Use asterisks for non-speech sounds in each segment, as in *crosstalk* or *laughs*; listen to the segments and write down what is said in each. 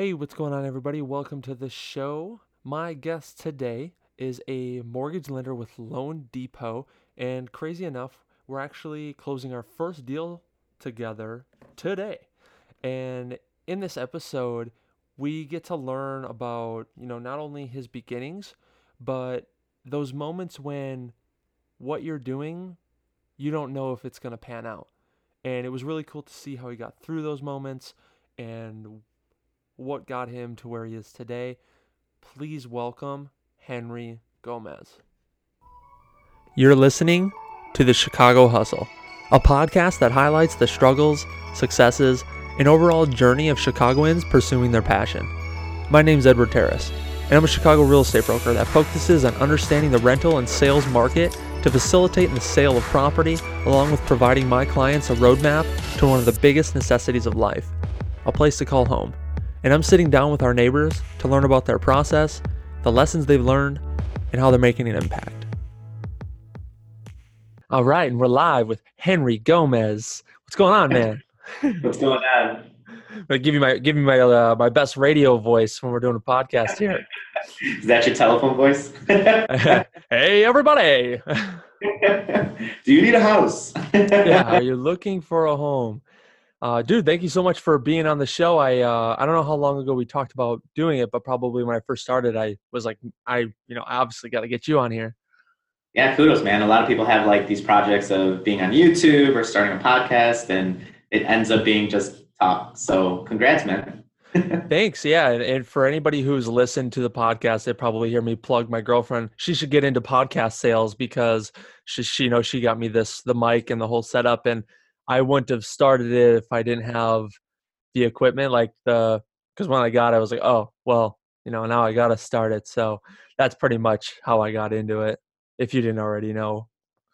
Hey, what's going on, everybody? Welcome to the show. My guest today is a mortgage lender with Loan Depot, and crazy enough, we're actually closing our first deal together today. And in this episode, we get to learn about, you know, not only his beginnings, but those moments when what you're doing, you don't know if it's going to pan out. And it was really cool to see how he got through those moments and what got him to where he is today. Please welcome Henry Gomez. You're listening to the Chicago Hustle, a podcast that highlights the struggles, successes, and overall journey of Chicagoans pursuing their passion. My name's Edward Terrace, and I'm a Chicago real estate broker that focuses on understanding the rental and sales market to facilitate the sale of property, along with providing my clients a roadmap to one of the biggest necessities of life a place to call home and I'm sitting down with our neighbors to learn about their process, the lessons they've learned, and how they're making an impact. All right, and we're live with Henry Gomez. What's going on, man? *laughs* What's going on? I give you my give me my uh, my best radio voice when we're doing a podcast here. *laughs* Is that your telephone voice? *laughs* hey, everybody! Do you need a house? yeah, are you looking for a home? Uh, dude, thank you so much for being on the show. I uh, I don't know how long ago we talked about doing it, but probably when I first started, I was like, I you know, I obviously got to get you on here. Yeah, kudos, man. A lot of people have like these projects of being on YouTube or starting a podcast, and it ends up being just talk. So, congrats, man. *laughs* Thanks. Yeah, and, and for anybody who's listened to the podcast, they probably hear me plug my girlfriend. She should get into podcast sales because she, she you know, she got me this the mic and the whole setup and I wouldn't have started it if I didn't have the equipment. Like the because when I got, it, I was like, oh well, you know, now I got to start it. So that's pretty much how I got into it. If you didn't already know.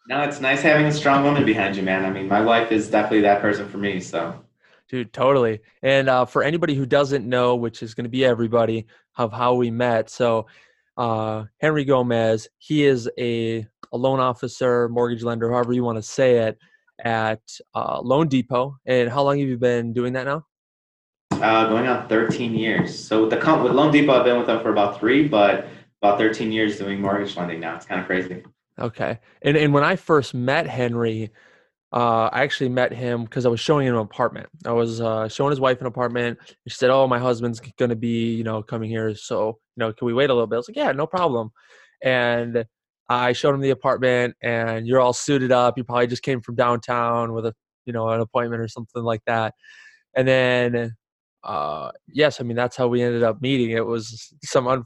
No, it's nice having a strong woman behind you, man. I mean, my wife is definitely that person for me. So. Dude, totally. And uh, for anybody who doesn't know, which is going to be everybody, of how we met. So, uh, Henry Gomez, he is a, a loan officer, mortgage lender, however you want to say it at uh, Loan Depot. And how long have you been doing that now? Uh, going on 13 years. So with the comp- with Loan Depot, I've been with them for about three, but about 13 years doing mortgage lending now. It's kind of crazy. Okay. And and when I first met Henry, uh, I actually met him because I was showing him an apartment. I was uh, showing his wife an apartment. She said, "Oh, my husband's going to be, you know, coming here. So, you know, can we wait a little bit?" I was like, "Yeah, no problem." And I showed him the apartment, and you're all suited up. You probably just came from downtown with a you know an appointment or something like that. And then, uh, yes, I mean that's how we ended up meeting. It was some un-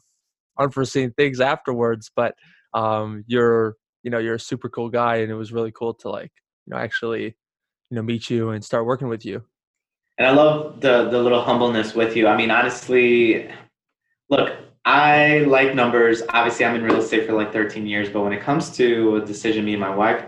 unforeseen things afterwards, but um, you're you know you're a super cool guy, and it was really cool to like you know actually you know meet you and start working with you. And I love the the little humbleness with you. I mean, honestly, look, I like numbers. Obviously, I'm in real estate for like 13 years, but when it comes to a decision me and my wife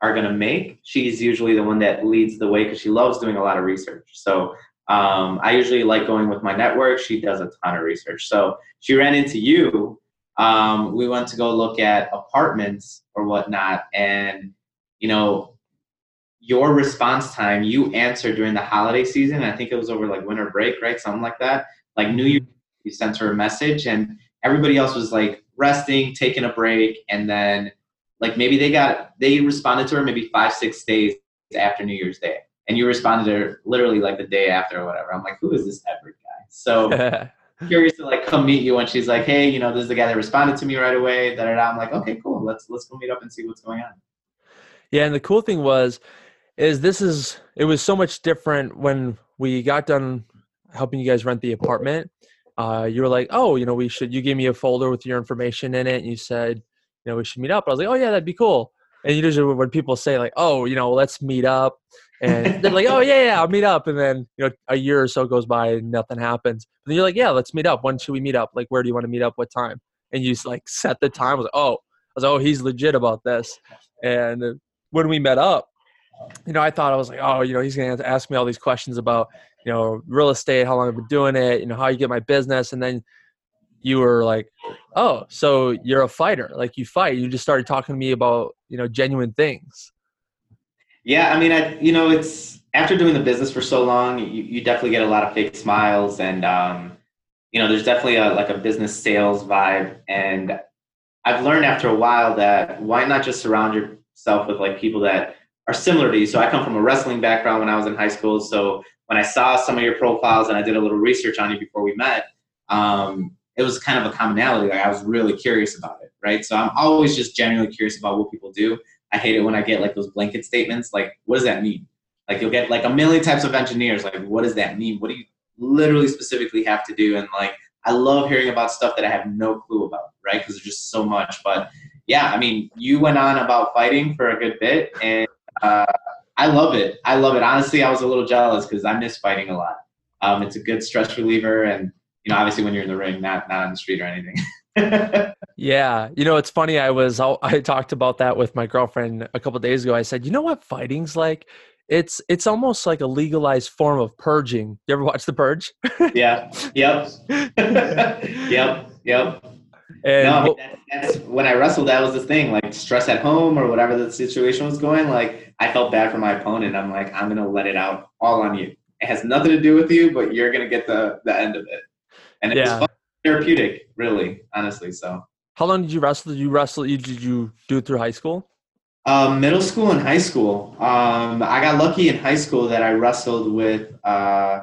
are going to make, she's usually the one that leads the way because she loves doing a lot of research. So um, I usually like going with my network. She does a ton of research. So she ran into you. Um, we went to go look at apartments or whatnot. And, you know, your response time, you answered during the holiday season. I think it was over like winter break, right? Something like that. Like New Year you sent her a message and everybody else was like resting taking a break and then like maybe they got they responded to her maybe five six days after new year's day and you responded to her literally like the day after or whatever. I'm like who is this edward guy? So *laughs* curious to like come meet you and she's like hey you know this is the guy that responded to me right away da, da, da. i'm like okay cool. Let's let's go meet up and see what's going on. Yeah and the cool thing was is this is it was so much different when we got done helping you guys rent the apartment uh, you were like, oh, you know, we should, you gave me a folder with your information in it. And you said, you know, we should meet up. I was like, oh, yeah, that'd be cool. And usually when people say, like, oh, you know, let's meet up, and they're like, oh, yeah, yeah, I'll meet up. And then, you know, a year or so goes by and nothing happens. And then you're like, yeah, let's meet up. When should we meet up? Like, where do you want to meet up? What time? And you like set the time. I was like, oh, I was like, oh, he's legit about this. And when we met up, you know, I thought I was like, oh, you know, he's going to ask me all these questions about, you know, real estate, how long I've been doing it, you know, how you get my business. And then you were like, oh, so you're a fighter. Like you fight. You just started talking to me about, you know, genuine things. Yeah. I mean, I, you know, it's after doing the business for so long, you, you definitely get a lot of fake smiles. And, um, you know, there's definitely a like a business sales vibe, and I've learned after a while that why not just surround yourself with like people that are similar to you. So I come from a wrestling background when I was in high school. So when I saw some of your profiles and I did a little research on you before we met, um, it was kind of a commonality. Like I was really curious about it, right? So I'm always just genuinely curious about what people do. I hate it when I get like those blanket statements. Like, what does that mean? Like you'll get like a million types of engineers. Like, what does that mean? What do you literally specifically have to do? And like, I love hearing about stuff that I have no clue about, right? Because there's just so much. But yeah, I mean, you went on about fighting for a good bit, and uh, I love it. I love it. Honestly, I was a little jealous because I miss fighting a lot. Um, it's a good stress reliever, and you know, obviously when you're in the ring, not not on the street or anything. *laughs* yeah, you know, it's funny. I was I talked about that with my girlfriend a couple days ago. I said, you know what fighting's like? It's it's almost like a legalized form of purging. You ever watch The Purge? yeah. Yep. *laughs* *laughs* yep. Yep. And no, I mean, that, that's when I wrestled. That was the thing, like stress at home or whatever the situation was going. Like I felt bad for my opponent. I'm like, I'm gonna let it out all on you. It has nothing to do with you, but you're gonna get the the end of it. And it yeah. was therapeutic, really, honestly. So. How long did you wrestle? Did you wrestle? Did you do it through high school? Uh, middle school and high school. Um, I got lucky in high school that I wrestled with uh,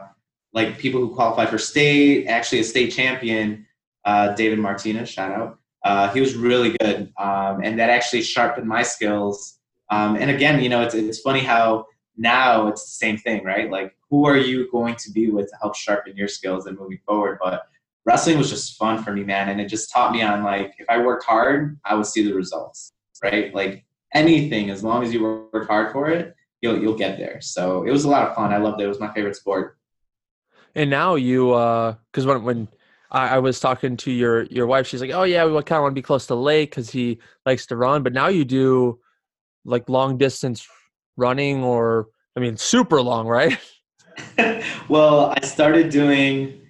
like people who qualified for state. Actually, a state champion, uh, David Martinez. Shout out. Uh, he was really good, um, and that actually sharpened my skills. Um, and again, you know, it's it's funny how now it's the same thing, right? Like, who are you going to be with to help sharpen your skills and moving forward? But wrestling was just fun for me, man, and it just taught me on like if I worked hard, I would see the results, right? Like anything, as long as you work hard for it, you'll you'll get there. So it was a lot of fun. I loved it. It was my favorite sport. And now you, because uh, when when I, I, was talking to your your wife, she's like, "Oh yeah, we kind of want to be close to lake because he likes to run." But now you do like long distance running, or I mean, super long, right? *laughs* *laughs* well, I started doing.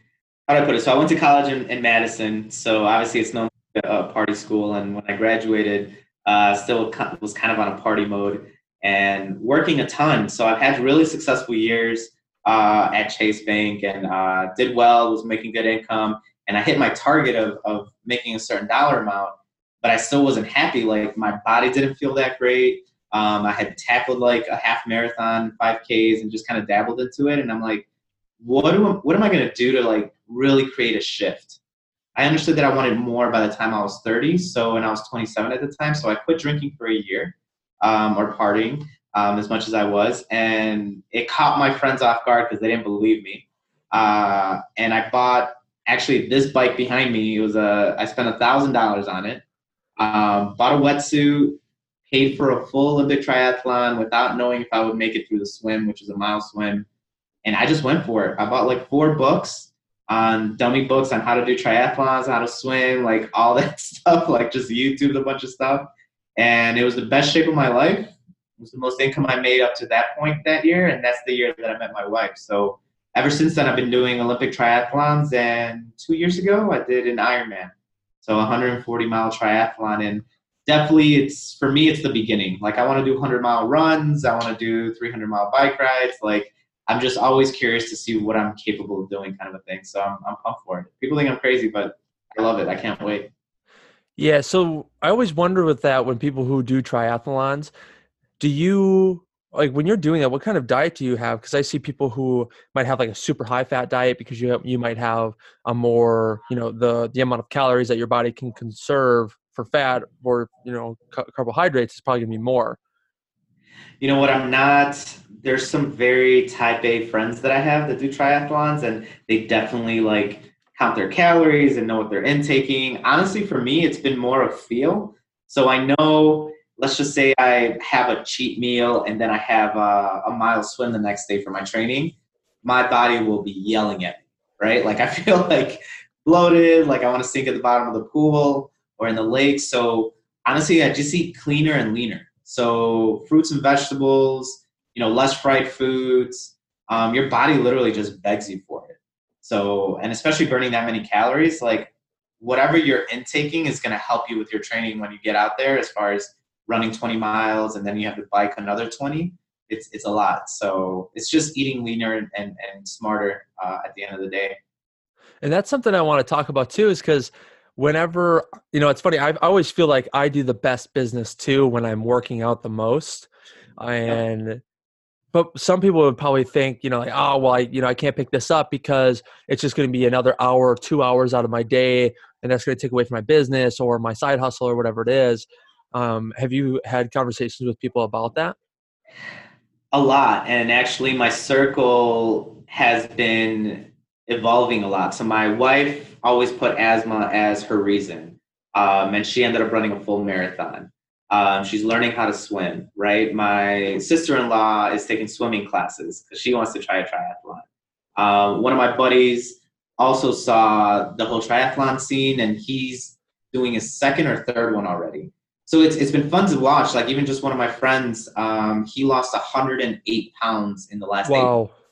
How do I put it? So I went to college in, in Madison. So obviously, it's known a party school. And when I graduated, uh, still was kind of on a party mode and working a ton. So I've had really successful years uh, at Chase Bank and uh, did well, was making good income, and I hit my target of, of making a certain dollar amount, but I still wasn't happy. Like my body didn't feel that great. Um, I had tackled like a half marathon, 5Ks, and just kind of dabbled into it. And I'm like, what do I, what am I going to do to like really create a shift? I understood that I wanted more by the time I was 30. So, and I was 27 at the time. So I quit drinking for a year um, or partying um, as much as I was. And it caught my friends off guard because they didn't believe me. Uh, and I bought actually this bike behind me. It was a, I spent a thousand dollars on it. Um, bought a wetsuit, paid for a full Olympic triathlon without knowing if I would make it through the swim, which is a mile swim. And I just went for it. I bought like four books on dummy books on how to do triathlons, how to swim, like all *laughs* that stuff, like just YouTube a bunch of stuff. And it was the best shape of my life. Was the most income I made up to that point that year, and that's the year that I met my wife. So ever since then, I've been doing Olympic triathlons. And two years ago, I did an Ironman, so 140 mile triathlon. And definitely, it's for me, it's the beginning. Like I want to do 100 mile runs. I want to do 300 mile bike rides. Like I'm just always curious to see what I'm capable of doing, kind of a thing. So I'm, I'm pumped for it. People think I'm crazy, but I love it. I can't wait. Yeah. So I always wonder with that when people who do triathlons, do you like when you're doing that? What kind of diet do you have? Because I see people who might have like a super high fat diet because you have, you might have a more you know the the amount of calories that your body can conserve for fat or you know carbohydrates is probably gonna be more. You know what? I'm not there's some very type A friends that I have that do triathlons, and they definitely like count their calories and know what they're intaking. Honestly, for me, it's been more of feel. So I know, let's just say I have a cheat meal and then I have a, a mile swim the next day for my training. My body will be yelling at me, right? Like I *laughs* feel like bloated, like I want to sink at the bottom of the pool or in the lake. So honestly, I just eat cleaner and leaner. So fruits and vegetables, you know, less fried foods. Um, your body literally just begs you for it. So, and especially burning that many calories, like whatever you're intaking is going to help you with your training when you get out there. As far as running 20 miles and then you have to bike another 20, it's it's a lot. So it's just eating leaner and and, and smarter uh, at the end of the day. And that's something I want to talk about too, is because whenever, you know, it's funny, I always feel like I do the best business too when I'm working out the most. And, but some people would probably think, you know, like, oh, well, I, you know, I can't pick this up because it's just going to be another hour or two hours out of my day. And that's going to take away from my business or my side hustle or whatever it is. Um, have you had conversations with people about that? A lot. And actually, my circle has been evolving a lot. So, my wife always put asthma as her reason. Um, and she ended up running a full marathon. Um, she's learning how to swim, right? My sister in law is taking swimming classes because she wants to try a triathlon. Um, one of my buddies also saw the whole triathlon scene and he's doing his second or third one already so it's it's been fun to watch. Like even just one of my friends, um, he lost 108 pounds in the last wow. eight.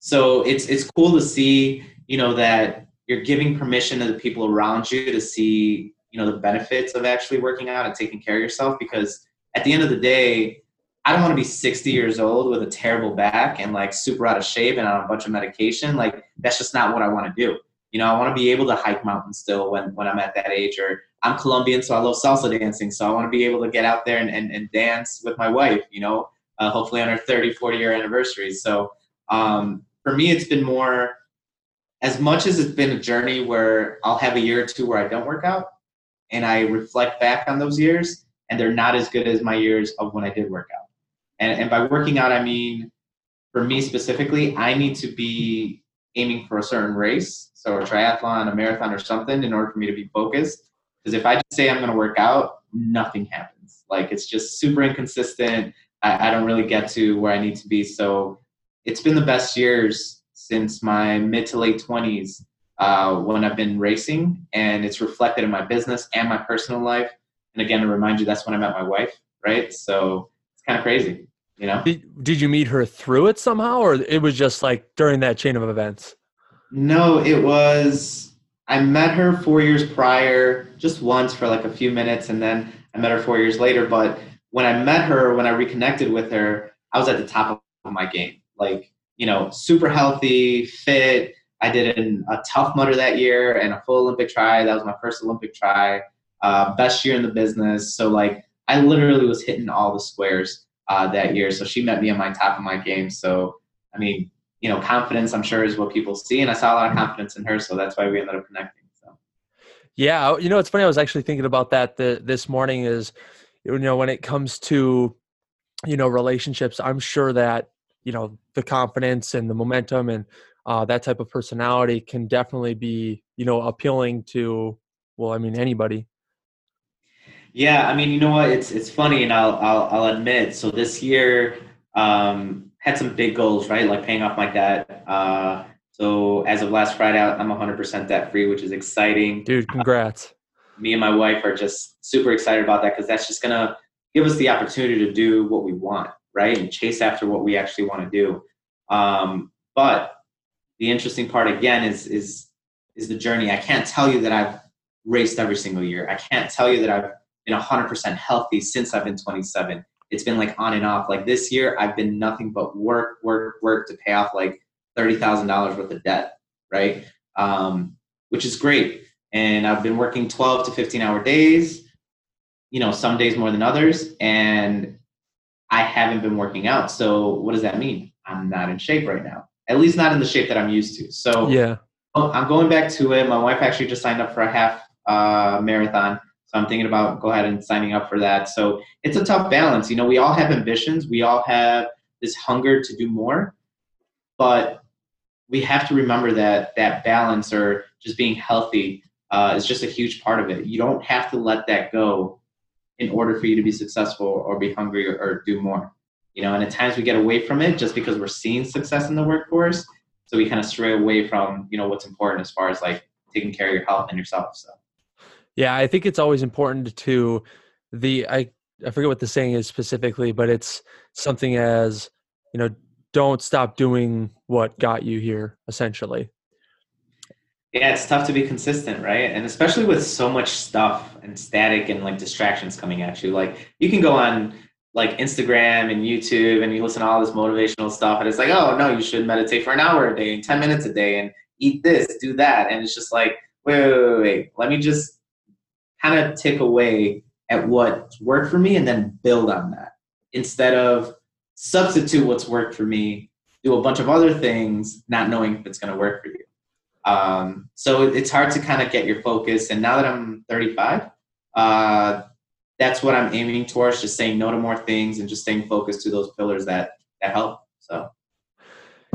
So it's it's cool to see, you know, that you're giving permission to the people around you to see, you know, the benefits of actually working out and taking care of yourself. Because at the end of the day, I don't want to be 60 years old with a terrible back and like super out of shape and on a bunch of medication. Like that's just not what I want to do. You know, I want to be able to hike mountains still when when I'm at that age or I'm Colombian, so I love salsa dancing. So I want to be able to get out there and, and, and dance with my wife, you know, uh, hopefully on our 30, 40 year anniversary. So um, for me, it's been more, as much as it's been a journey where I'll have a year or two where I don't work out and I reflect back on those years and they're not as good as my years of when I did work out. And, and by working out, I mean, for me specifically, I need to be aiming for a certain race, so a triathlon, a marathon, or something, in order for me to be focused because if I just say I'm going to work out, nothing happens. Like it's just super inconsistent. I, I don't really get to where I need to be. So it's been the best years since my mid to late 20s uh, when I've been racing, and it's reflected in my business and my personal life. And again, to remind you, that's when I met my wife, right? So it's kind of crazy, you know. Did, did you meet her through it somehow, or it was just like during that chain of events? No, it was I met her four years prior, just once for like a few minutes, and then I met her four years later. But when I met her, when I reconnected with her, I was at the top of my game. Like, you know, super healthy, fit. I did an, a Tough Mudder that year and a full Olympic tri. That was my first Olympic tri. Uh, best year in the business. So, like, I literally was hitting all the squares uh, that year. So she met me on my top of my game. So, I mean, you know, confidence, I'm sure, is what people see. And I saw a lot of confidence in her. So that's why we ended up connecting. So, yeah. You know, it's funny. I was actually thinking about that the, this morning is, you know, when it comes to, you know, relationships, I'm sure that, you know, the confidence and the momentum and uh, that type of personality can definitely be, you know, appealing to, well, I mean, anybody. Yeah, I mean, you know what? It's it's funny, and I'll I'll, I'll admit. So this year, um, had some big goals, right? Like paying off my debt. Uh, so as of last Friday, I'm 100% debt free, which is exciting. Dude, congrats. Uh, me and my wife are just super excited about that because that's just gonna give us the opportunity to do what we want, right? And chase after what we actually want to do. Um, but the interesting part again is is is the journey. I can't tell you that I've raced every single year. I can't tell you that I've been 100% healthy since I've been 27 it's been like on and off. Like this year, I've been nothing but work, work, work to pay off like thirty thousand dollars worth of debt, right? Um, which is great. And I've been working twelve to fifteen hour days. You know, some days more than others, and I haven't been working out. So what does that mean? I'm not in shape right now. At least not in the shape that I'm used to. So yeah, I'm going back to it. My wife actually just signed up for a half uh, marathon so I'm thinking about go ahead and signing up for that. So it's a tough balance. You know, we all have ambitions. We all have this hunger to do more, but we have to remember that that balance or just being healthy uh, is just a huge part of it. You don't have to let that go in order for you to be successful or be hungry or, or do more. You know, and at times we get away from it just because we're seeing success in the workforce. So we kind of stray away from, you know, what's important as far as like taking care of your health and yourself. So yeah, I think it's always important to the I I forget what the saying is specifically, but it's something as you know, don't stop doing what got you here, essentially. Yeah, it's tough to be consistent, right? And especially with so much stuff and static and like distractions coming at you. Like you can go on like Instagram and YouTube and you listen to all this motivational stuff and it's like, oh no, you should meditate for an hour a day and 10 minutes a day. And eat this, do that. And it's just like, wait, wait, wait, wait. Let me just kind of tick away at what's worked for me and then build on that instead of substitute what's worked for me, do a bunch of other things, not knowing if it's going to work for you. Um, so it's hard to kind of get your focus. And now that I'm 35, uh, that's what I'm aiming towards, just saying no to more things and just staying focused to those pillars that, that help. So.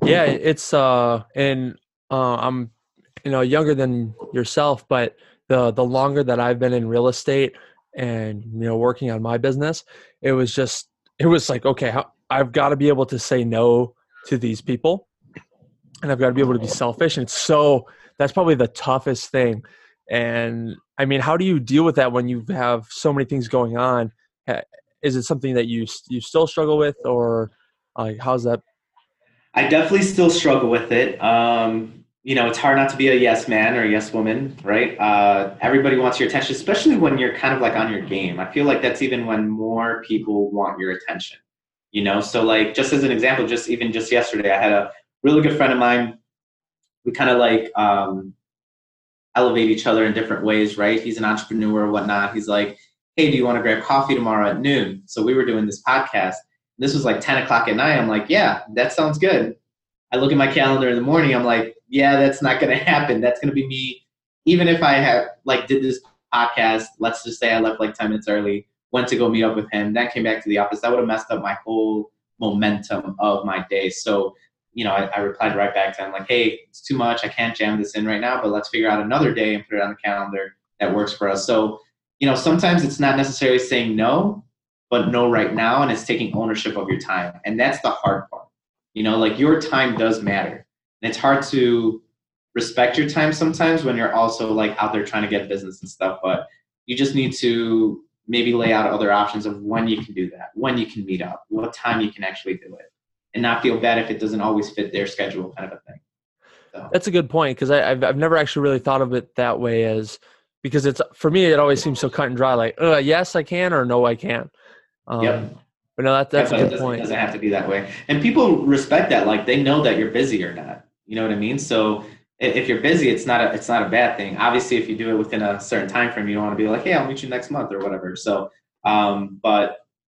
Yeah, it's, uh, and, uh, I'm, you know, younger than yourself, but the, the longer that I've been in real estate and, you know, working on my business, it was just, it was like, okay, I've got to be able to say no to these people and I've got to be able to be selfish. And it's so that's probably the toughest thing. And I mean, how do you deal with that when you have so many things going on? Is it something that you you still struggle with, or like how's that? I definitely still struggle with it. Um, you know, it's hard not to be a yes man or yes woman, right? Uh, everybody wants your attention, especially when you're kind of like on your game. I feel like that's even when more people want your attention. You know, so like just as an example, just even just yesterday, I had a really good friend of mine. We kind of like um, elevate each other in different ways, right? He's an entrepreneur, whatnot. He's like, hey, do you want to grab coffee tomorrow at noon? So we were doing this podcast. This was like 10 o'clock at night. I'm like, yeah, that sounds good. I look at my calendar in the morning. I'm like, yeah, that's not going to happen. That's going to be me. Even if I have like did this podcast, let's just say I left like 10 minutes early, went to go meet up with him, then came back to the office. That would have messed up my whole momentum of my day. So you know, I, I, replied right back to him like, "Hey, it's too much. I can't jam this in right now, but let's figure out another day and put it on the calendar that works for us." So, you know, sometimes it's not necessarily saying no, but no right now, and it's taking ownership of your time, and that's the hard part. You know, like your time does matter, and it's hard to respect your time sometimes when you're also like out there trying to get business and stuff. But you just need to maybe lay out other options of when you can do that, when you can meet up, what time you can actually do it and not feel bad if it doesn't always fit their schedule kind of a thing so. that's a good point because i've, I've never actually really thought of it that way as because it's for me it always seems so cut and dry like uh, yes i can or no i can't um, yep. but no that, that's yeah, a good it point it doesn't have to be that way and people respect that like they know that you're busy or not you know what i mean? So if you're busy it's not a it's not a bad thing. Obviously if you do it within a certain time frame you don't want to be like hey i'll meet you next month or whatever. So um, but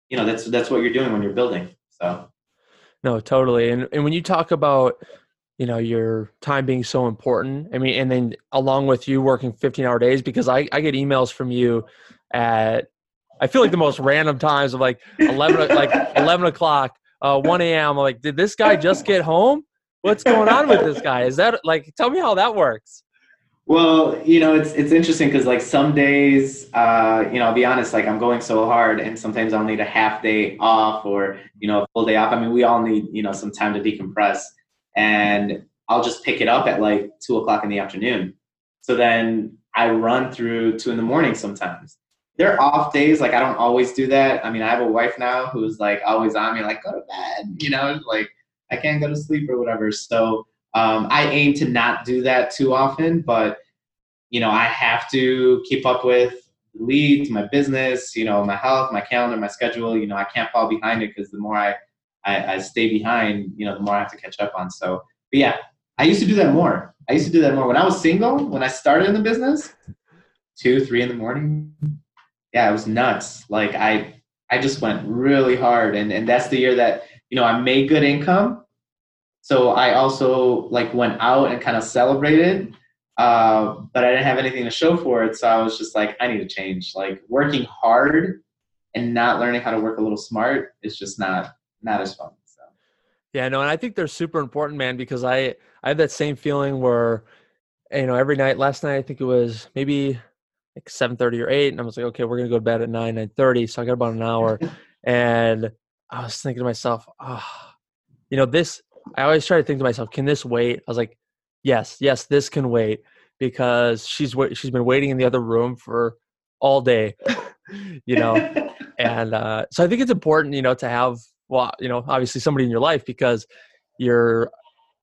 you know that's that's what you're doing when you're building so. No, totally. And and when you talk about you know your time being so important i mean and then along with you working 15 hour days because i, I get emails from you at i feel like the most random times of like 11 like *laughs* 11 o'clock uh, 1 a.m like did this guy just get home what's going on with this guy is that like tell me how that works well, you know, it's it's interesting because like some days, uh, you know, I'll be honest, like I'm going so hard, and sometimes I'll need a half day off or you know a full day off. I mean, we all need you know some time to decompress, and I'll just pick it up at like two o'clock in the afternoon. So then I run through two in the morning sometimes. They're off days, like I don't always do that. I mean, I have a wife now who's like always on me, like go to bed, you know, like I can't go to sleep or whatever. So um, I aim to not do that too often, but you know, I have to keep up with leads, my business, you know, my health, my calendar, my schedule. You know, I can't fall behind it because the more I, I, I stay behind, you know, the more I have to catch up on. So, but yeah, I used to do that more. I used to do that more when I was single. When I started in the business, two, three in the morning. Yeah, it was nuts. Like I, I just went really hard, and and that's the year that you know I made good income so I also like went out and kind of celebrated, uh, but I didn't have anything to show for it. So I was just like, I need to change. Like working hard and not learning how to work a little smart is just not not as fun. So. Yeah, no, and I think they're super important, man, because I I have that same feeling where you know every night. Last night I think it was maybe like seven thirty or eight, and I was like, okay, we're gonna go to bed at nine nine thirty. So I got about an hour, *laughs* and I was thinking to myself, ah, oh, you know this I always try to think to myself, can this wait? I was like, yes, yes, this can wait because she's she's been waiting in the other room for all day, *laughs* you know. and uh, so I think it's important, you know, to have well, you know, obviously somebody in your life because you're.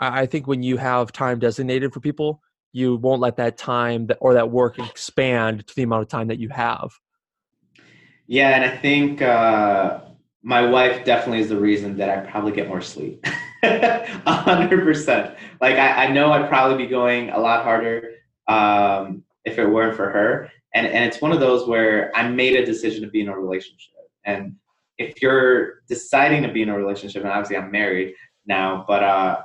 I think when you have time designated for people, you won't let that time that, or that work expand to the amount of time that you have. Yeah, and I think uh, my wife definitely is the reason that I probably get more sleep. *laughs* A hundred percent. Like I, I know I'd probably be going a lot harder um, if it weren't for her. And and it's one of those where I made a decision to be in a relationship. And if you're deciding to be in a relationship, and obviously I'm married now, but uh,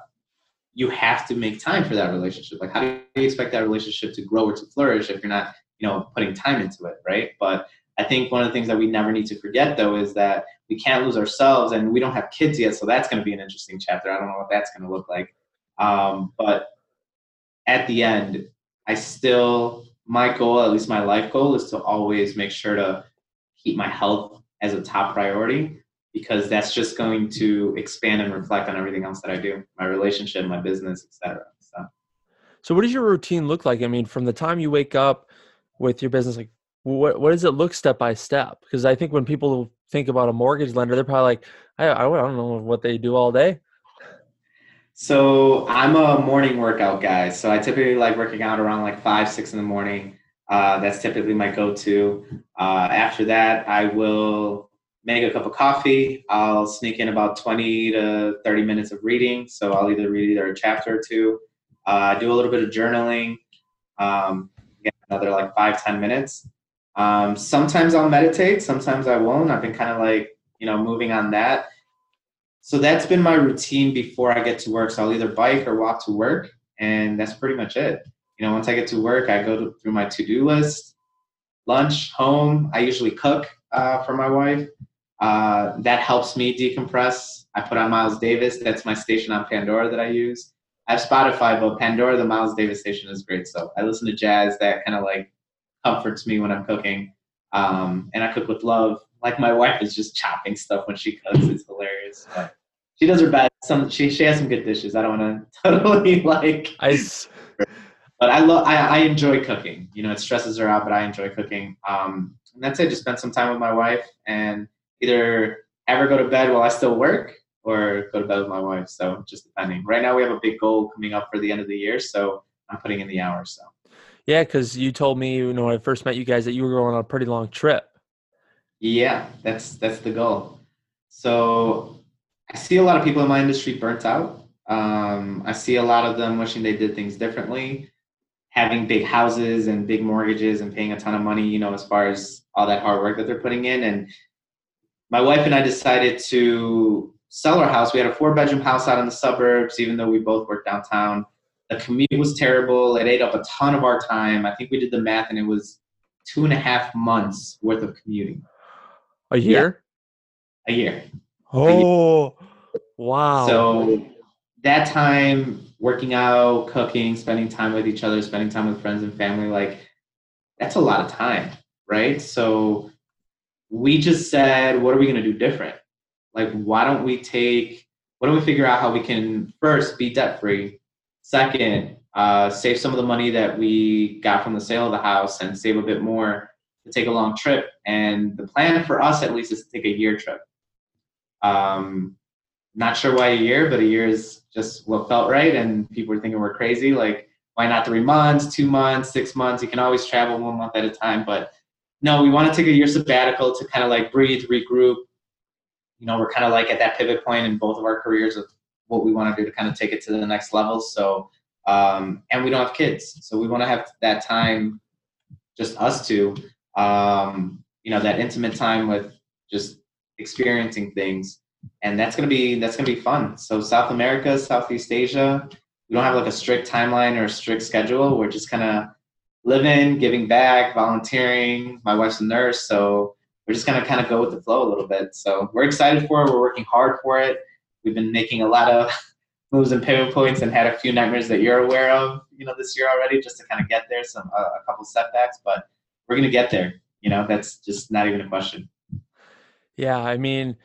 you have to make time for that relationship. Like, how do you expect that relationship to grow or to flourish if you're not, you know, putting time into it, right? But I think one of the things that we never need to forget, though, is that we can't lose ourselves, and we don't have kids yet, so that's going to be an interesting chapter. I don't know what that's going to look like, um, but at the end, I still my goal, at least my life goal, is to always make sure to keep my health as a top priority because that's just going to expand and reflect on everything else that I do, my relationship, my business, etc. So. so what does your routine look like? I mean, from the time you wake up with your business, like what what does it look step by step? Because I think when people think about a mortgage lender, they're probably like, I, I don't know what they do all day. So I'm a morning workout guy. So I typically like working out around like five, six in the morning. Uh, that's typically my go-to. Uh, after that, I will make a cup of coffee. I'll sneak in about 20 to 30 minutes of reading. So I'll either read either a chapter or two. Uh, do a little bit of journaling. Um, another like five, 10 minutes. Um, sometimes I'll meditate. Sometimes I won't. I've been kind of like, you know, moving on that. So that's been my routine before I get to work. So I'll either bike or walk to work. And that's pretty much it. You know, once I get to work, I go to, through my to-do list, lunch, home. I usually cook uh, for my wife. Uh, that helps me decompress. I put on Miles Davis. That's my station on Pandora that I use. I have Spotify, but Pandora, the Miles Davis station, is great. So I listen to jazz. That kind of like comforts me when I'm cooking. Um, and I cook with love. Like my wife is just chopping stuff when she cooks. It's hilarious. But she does her best. Some she she has some good dishes. I don't want to *laughs* totally like. I. But I love. I, I enjoy cooking. You know, it stresses her out, but I enjoy cooking. Um, and that's it. Just spend some time with my wife and either have her go to bed while I still work or go to bed with my wife. So just depending. Right now we have a big goal coming up for the end of the year, so I'm putting in the hours. So. Yeah, because you told me, you know, when I first met you guys that you were going on a pretty long trip. Yeah, that's that's the goal. So I see a lot of people in my industry burnt out. Um, I see a lot of them wishing they did things differently, having big houses and big mortgages and paying a ton of money, you know, as far as all that hard work that they're putting in. And my wife and I decided to sell our house. We had a four bedroom house out in the suburbs, even though we both worked downtown. The commute was terrible. It ate up a ton of our time. I think we did the math and it was two and a half months worth of commuting. A year? Yeah. A year. Oh, a year. Oh, wow. So that time working out, cooking, spending time with each other, spending time with friends and family, like that's a lot of time, right? So we just said, what are we going to do different? Like, why don't we take, why don't we figure out how we can first be debt free? Second, uh, save some of the money that we got from the sale of the house and save a bit more to take a long trip. And the plan for us, at least, is to take a year trip. Um, not sure why a year, but a year is just what felt right. And people were thinking we're crazy. Like, why not three months, two months, six months? You can always travel one month at a time. But no, we want to take a year sabbatical to kind of like breathe, regroup. You know, we're kind of like at that pivot point in both of our careers of what we want to do to kind of take it to the next level. So, um, and we don't have kids, so we want to have that time, just us two. Um, you know, that intimate time with just experiencing things, and that's gonna be that's gonna be fun. So, South America, Southeast Asia, we don't have like a strict timeline or a strict schedule. We're just kind of living, giving back, volunteering. My wife's a nurse, so we're just gonna kind of go with the flow a little bit. So we're excited for it. We're working hard for it. We've been making a lot of *laughs* moves and pivot points, and had a few nightmares that you're aware of, you know, this year already, just to kind of get there. Some uh, a couple setbacks, but we're gonna get there. You know, that's just not even a question. Yeah, I mean,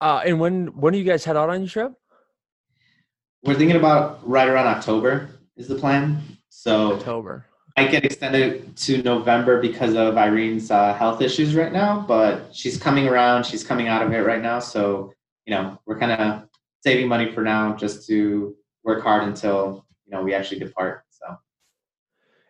uh, and when when do you guys head out on your trip? We're thinking about right around October is the plan. So October might get extended to November because of Irene's uh, health issues right now, but she's coming around. She's coming out of it right now. So, you know, we're kind of saving money for now just to work hard until, you know, we actually depart. So,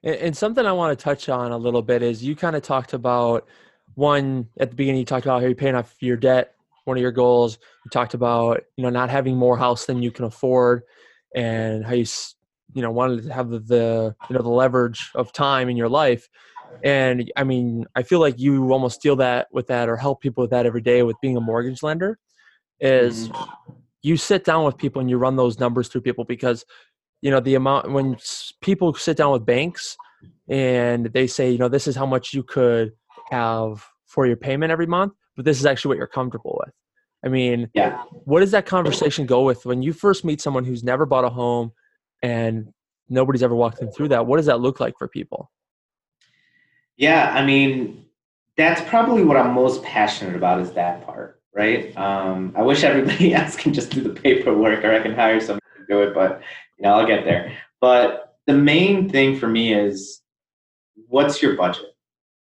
and, and something I want to touch on a little bit is you kind of talked about one at the beginning, you talked about how you're paying off your debt one of your goals. You talked about you know not having more house than you can afford, and how you you know wanted to have the, the you know the leverage of time in your life. And I mean, I feel like you almost deal that with that or help people with that every day with being a mortgage lender. Is mm-hmm. You sit down with people and you run those numbers through people because you know the amount when people sit down with banks and they say you know this is how much you could have for your payment every month but this is actually what you're comfortable with. I mean yeah. what does that conversation go with? When you first meet someone who's never bought a home and nobody's ever walked them through that what does that look like for people? Yeah i mean that's probably what i'm most passionate about is that part right um, i wish everybody *laughs* else can just do the paperwork or i can hire someone to do it but you know i'll get there but the main thing for me is what's your budget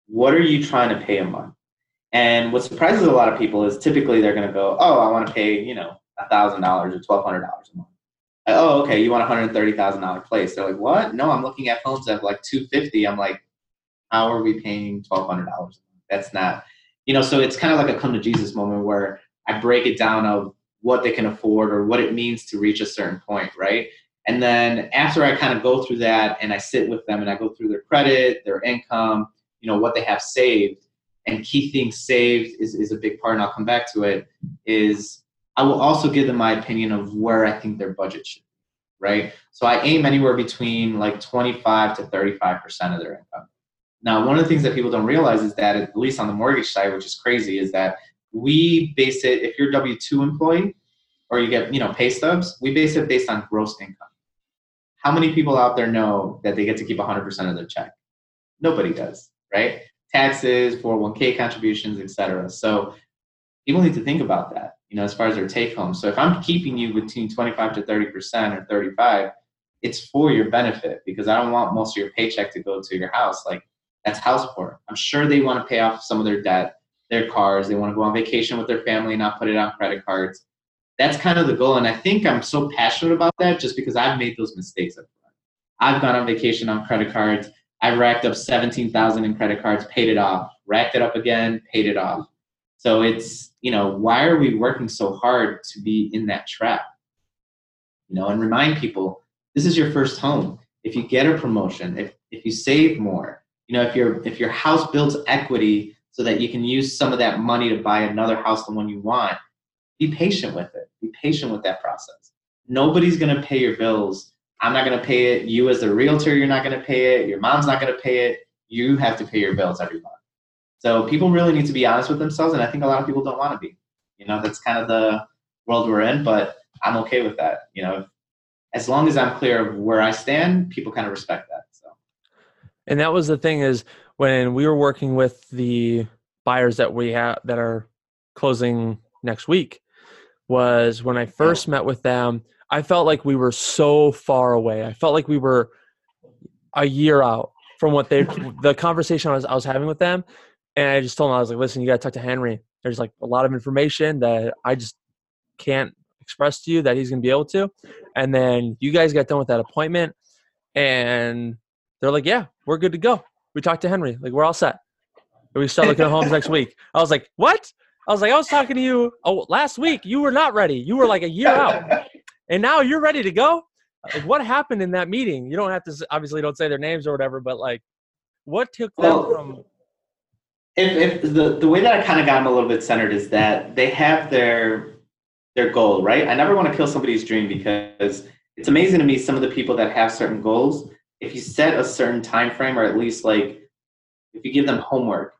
what are you trying to pay a month and what surprises a lot of people is typically they're going to go, oh, I want to pay, you know, $1,000 or $1,200 a month. oh, okay, you want a $130,000 place. They're like, what? No, I'm looking at homes at like 250 I'm like, how are we paying $1,200? That's not, you know, so it's kind of like a come to Jesus moment where I break it down of what they can afford or what it means to reach a certain point, right? And then after I kind of go through that and I sit with them and I go through their credit, their income, you know, what they have saved, and key things saved is, is a big part, and I'll come back to it, is I will also give them my opinion of where I think their budget should be, right? So I aim anywhere between like 25 to 35% of their income. Now, one of the things that people don't realize is that, at least on the mortgage side, which is crazy, is that we base it, if you're a W 2 employee or you get, you know, pay stubs, we base it based on gross income. How many people out there know that they get to keep 100% of their check? Nobody does, right? taxes, 401k contributions, etc. So people need to think about that, you know, as far as their take home. So if I'm keeping you between 25 to 30% or 35, it's for your benefit because I don't want most of your paycheck to go to your house. Like that's house support. I'm sure they want to pay off some of their debt, their cars. They want to go on vacation with their family not put it on credit cards. That's kind of the goal. And I think I'm so passionate about that just because I've made those mistakes. I've gone on vacation on credit cards. I racked up 17,000 in credit cards, paid it off, racked it up again, paid it off. So it's, you know, why are we working so hard to be in that trap? You know, and remind people this is your first home. If you get a promotion, if, if you save more, you know, if your if your house builds equity so that you can use some of that money to buy another house, the one you want, be patient with it. Be patient with that process. Nobody's gonna pay your bills I'm not going to pay it. You, as the realtor, you're not going to pay it. Your mom's not going to pay it. You have to pay your bills every month. So people really need to be honest with themselves, and I think a lot of people don't want to be. You know, that's kind of the world we're in, but I'm okay with that. You know, as long as I'm clear of where I stand, people kind of respect and that was the thing is when we were working with the buyers that we have that are closing next week was when I first met with them I felt like we were so far away. I felt like we were a year out from what they the conversation I was I was having with them. And I just told them I was like, listen, you gotta talk to Henry. There's like a lot of information that I just can't express to you that he's gonna be able to. And then you guys got done with that appointment and they're like, Yeah, we're good to go. We talked to Henry, like we're all set. And we start looking at homes next week. I was like, What? I was like, I was talking to you oh, last week. You were not ready. You were like a year out and now you're ready to go. Like, what happened in that meeting? You don't have to obviously don't say their names or whatever, but like, what took them well, from? If, if the the way that I kind of got them a little bit centered is that they have their their goal, right? I never want to kill somebody's dream because it's amazing to me some of the people that have certain goals. If you set a certain time frame, or at least like if you give them homework,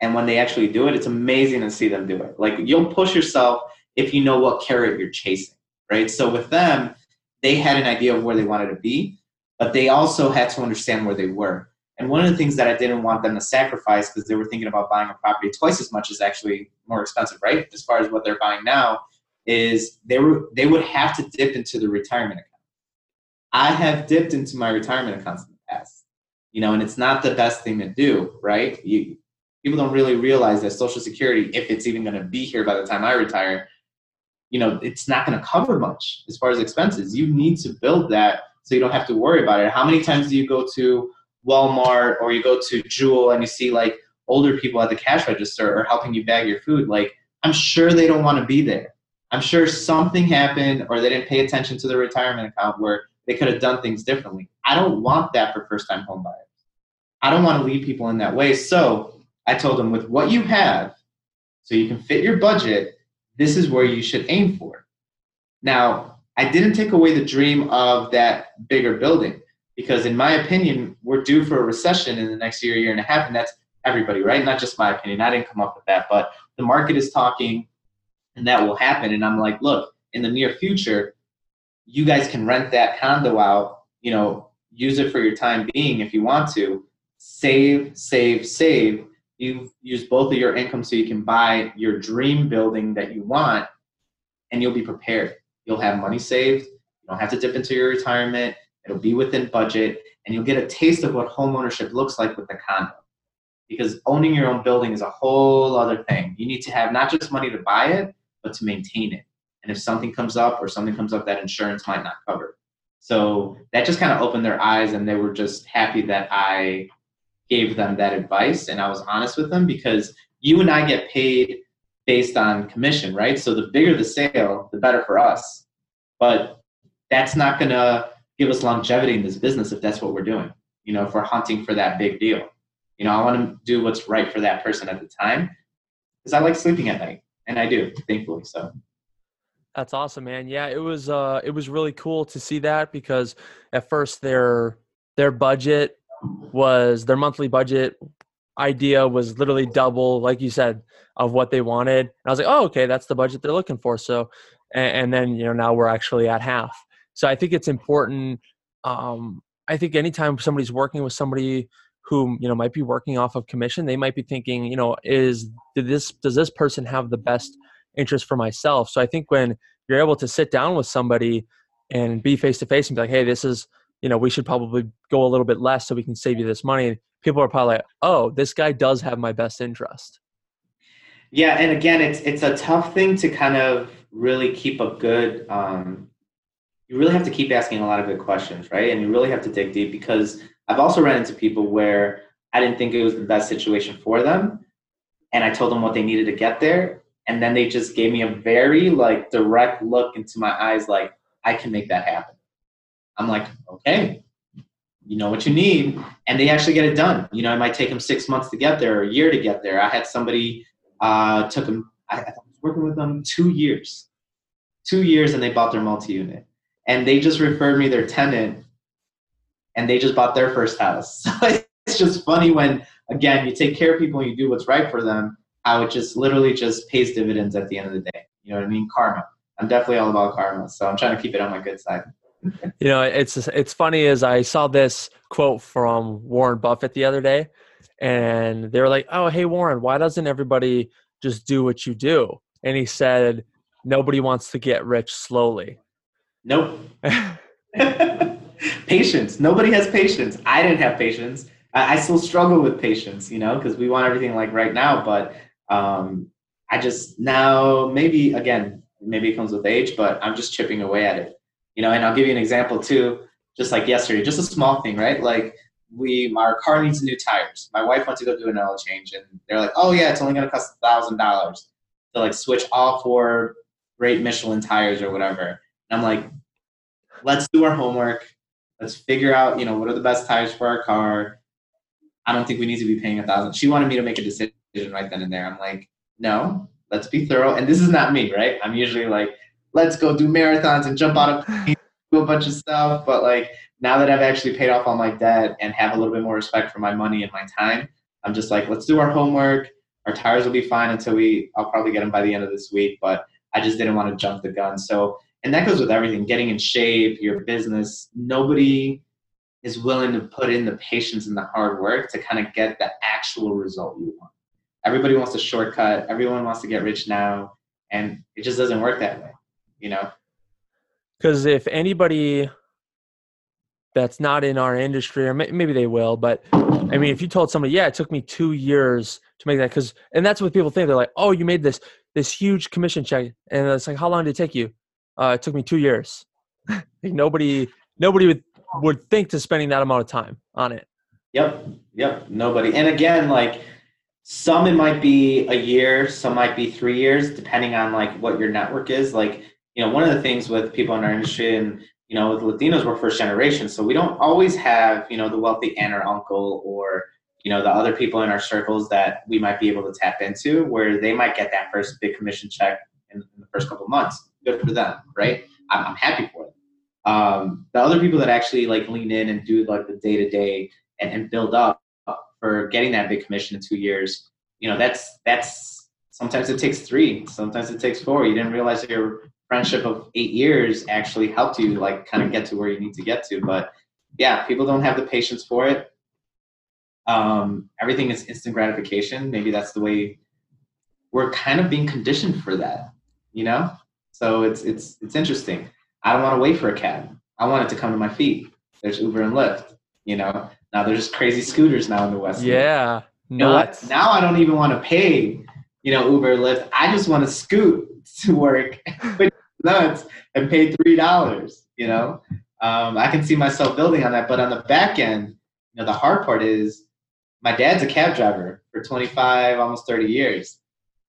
and when they actually do it, it's amazing to see them do it. Like you'll push yourself if you know what carrot you're chasing right? So with them, they had an idea of where they wanted to be, but they also had to understand where they were. And one of the things that I didn't want them to sacrifice because they were thinking about buying a property twice as much is actually more expensive, right? As far as what they're buying now, is they were they would have to dip into the retirement account. I have dipped into my retirement accounts in the past, you know, and it's not the best thing to do, right? You, people don't really realize that Social Security, if it's even going to be here by the time I retire, you know it's not going to cover much as far as expenses you need to build that so you don't have to worry about it how many times do you go to walmart or you go to jewel and you see like older people at the cash register or helping you bag your food like I'm sure they don't want to be there. I'm sure something happened or they didn't pay attention to their retirement account where they could have done things differently. I don't want that for first time home buyers. I don't want to lead people in that way. So I told them with what you have, so you can fit your budget, this is where you should aim for. Now, I didn't take away the dream of that bigger building because, in my opinion, we're due for a recession in the next year, year and a half, and that's everybody, right? Not just my opinion. I didn't come up with that, but the market is talking, and that will happen. And I'm like, look, in the near future, you guys can rent that condo out, you know, use it for your time being if you want to, save, save, save. You use both of your income so you can buy your dream building that you want, and you'll be prepared. You'll have money saved. You don't have to dip into your retirement. It'll be within budget, and you'll get a taste of what homeownership looks like with the condo. Because owning your own building is a whole other thing. You need to have not just money to buy it, but to maintain it. And if something comes up or something comes up that insurance might not cover. So that just kind of opened their eyes, and they were just happy that I gave them that advice and I was honest with them because you and I get paid based on commission, right? So the bigger the sale, the better for us. But that's not going to give us longevity in this business if that's what we're doing. You know, if we're hunting for that big deal. You know, I want to do what's right for that person at the time because I like sleeping at night and I do, thankfully. So that's awesome, man. Yeah, it was uh it was really cool to see that because at first their their budget was their monthly budget idea was literally double, like you said, of what they wanted. And I was like, oh, okay, that's the budget they're looking for. So, and, and then you know now we're actually at half. So I think it's important. Um, I think anytime somebody's working with somebody who you know might be working off of commission, they might be thinking, you know, is did this does this person have the best interest for myself? So I think when you're able to sit down with somebody and be face to face and be like, hey, this is you know, we should probably go a little bit less so we can save you this money. People are probably like, oh, this guy does have my best interest. Yeah, and again, it's it's a tough thing to kind of really keep a good. Um, you really have to keep asking a lot of good questions, right? And you really have to dig deep because I've also run into people where I didn't think it was the best situation for them, and I told them what they needed to get there, and then they just gave me a very like direct look into my eyes, like I can make that happen. I'm like, okay, you know what you need. And they actually get it done. You know, it might take them six months to get there or a year to get there. I had somebody, uh, took them, I, I was working with them two years, two years, and they bought their multi unit. And they just referred me their tenant and they just bought their first house. *laughs* So it's just funny when, again, you take care of people and you do what's right for them, how it just literally just pays dividends at the end of the day. You know what I mean? Karma. I'm definitely all about karma. So I'm trying to keep it on my good side *laughs* you know, it's it's funny as I saw this quote from Warren Buffett the other day, and they were like, "Oh, hey Warren, why doesn't everybody just do what you do?" And he said, "Nobody wants to get rich slowly." Nope. *laughs* patience. Nobody has patience. I didn't have patience. I, I still struggle with patience, you know, because we want everything like right now. But um, I just now maybe again maybe it comes with age, but I'm just chipping away at it. You know and i'll give you an example too just like yesterday just a small thing right? Like we our car needs new tires. My wife went to go do an oil change and they're like oh yeah it's only going to cost a thousand dollars to like switch all four great michelin tires or whatever. And i'm like let's do our homework. Let's figure out you know what are the best tires for our car. I don't think we need to be paying a thousand. She wanted me to make a decision right then and there i'm like no let's be thorough and this is not me right i'm usually like let's go do marathons and jump out of *laughs* do a bunch of stuff. But like now that I've actually paid off all my debt and have a little bit more respect for my money and my time, I'm just like, let's do our homework. Our tires will be fine until we. I'll probably get them by the end of this week, but I just didn't want to jump the gun. So, and that goes with everything: getting in shape, your business. Nobody is willing to put in the patience and the hard work to kind of get the actual result you want. Everybody wants a shortcut. Everyone wants to get rich now, and it just doesn't work that way you know? Because if anybody that's not in our industry, or maybe they will, but I mean, if you told somebody, yeah, it took me two years to make that, because, and that's what people think. They're like, oh, you made this this huge commission check, and it's like, how long did it take you? Uh, it took me two years. like *laughs* nobody, nobody would would think to spending that amount of time on it. Yep, yep, nobody. And again, like some it might be a year, some might be three years, depending on like what your network is. Like, you know, one of the things with people in our industry and you know, with Latinos, we're first generation, so we don't always have, you know, the wealthy aunt or uncle or you know the other people in our circles that we might be able to tap into where they might get that first big commission check in, in the first couple months. Good for them right? I'm, I'm happy for them. Um, the other people that actually like lean in and do like the day to day and build up for getting that big commission in two years you know that's that's sometimes it takes three sometimes it takes four you didn't realize your friendship of eight years actually helped you like kind of get to where you need to get to but yeah people don't have the patience for it um, everything is instant gratification. Maybe that's the way we're kind of being conditioned for that, you know. So it's it's it's interesting. I don't want to wait for a cab. I want it to come to my feet. There's Uber and Lyft. You know. Now there's crazy scooters now in the West. Yeah. You know what? Now I don't even want to pay. You know Uber Lyft. I just want to scoot *laughs* to work, *laughs* nuts, and pay three dollars. You know. Um, I can see myself building on that, but on the back end, you know, the hard part is my dad's a cab driver for 25, almost 30 years.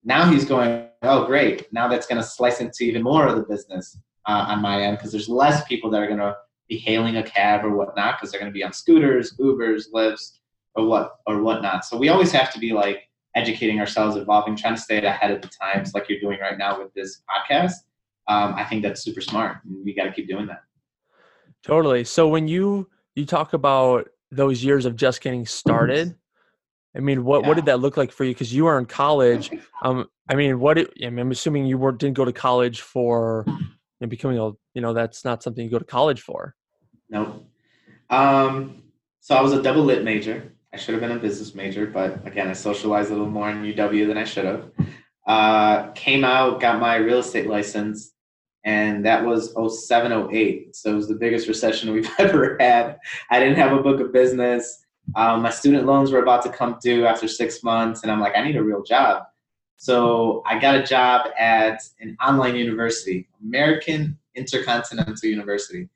Now he's going, oh, great. Now that's going to slice into even more of the business uh, on my end because there's less people that are going to be hailing a cab or whatnot because they're going to be on scooters, Ubers, Lyfts, or what or whatnot. So we always have to be like educating ourselves, evolving, trying to stay ahead of the times, like you're doing right now with this podcast. Um, I think that's super smart, and we got to keep doing that. Totally. So when you you talk about those years of just getting started, I mean, what yeah. what did that look like for you? Because you were in college. *laughs* Um, I mean, what? It, I mean, I'm assuming you were didn't go to college for know, becoming a. You know, that's not something you go to college for. No. Um. So I was a double lit major. I should have been a business major, but again, I socialized a little more in UW than I should have. Uh, came out, got my real estate license, and that was 07, 08. So it was the biggest recession *laughs* we've ever had. I didn't have a book of business. Um, my student loans were about to come due after six months, and I'm like, I need a real job. So I got a job at an online university, American Intercontinental University.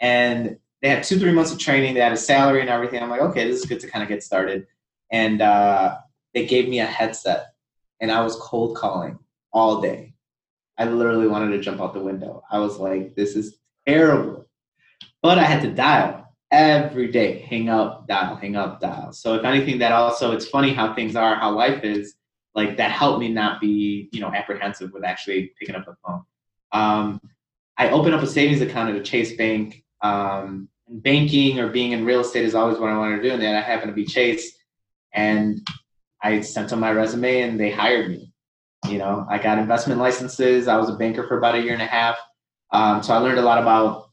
And they had two, three months of training. They had a salary and everything. I'm like, okay, this is good to kind of get started. And uh, they gave me a headset, and I was cold calling all day. I literally wanted to jump out the window. I was like, this is terrible. But I had to dial every day hang up dial hang up dial so if anything that also it's funny how things are how life is like that helped me not be you know apprehensive with actually picking up the phone. Um, i opened up a savings account at a chase bank. Um, banking or being in real estate is always what i wanted to do and then i happened to be chase and i sent them my resume and they hired me. You know i got investment licenses i was a banker for about a year and a half. Um, so i learned a lot about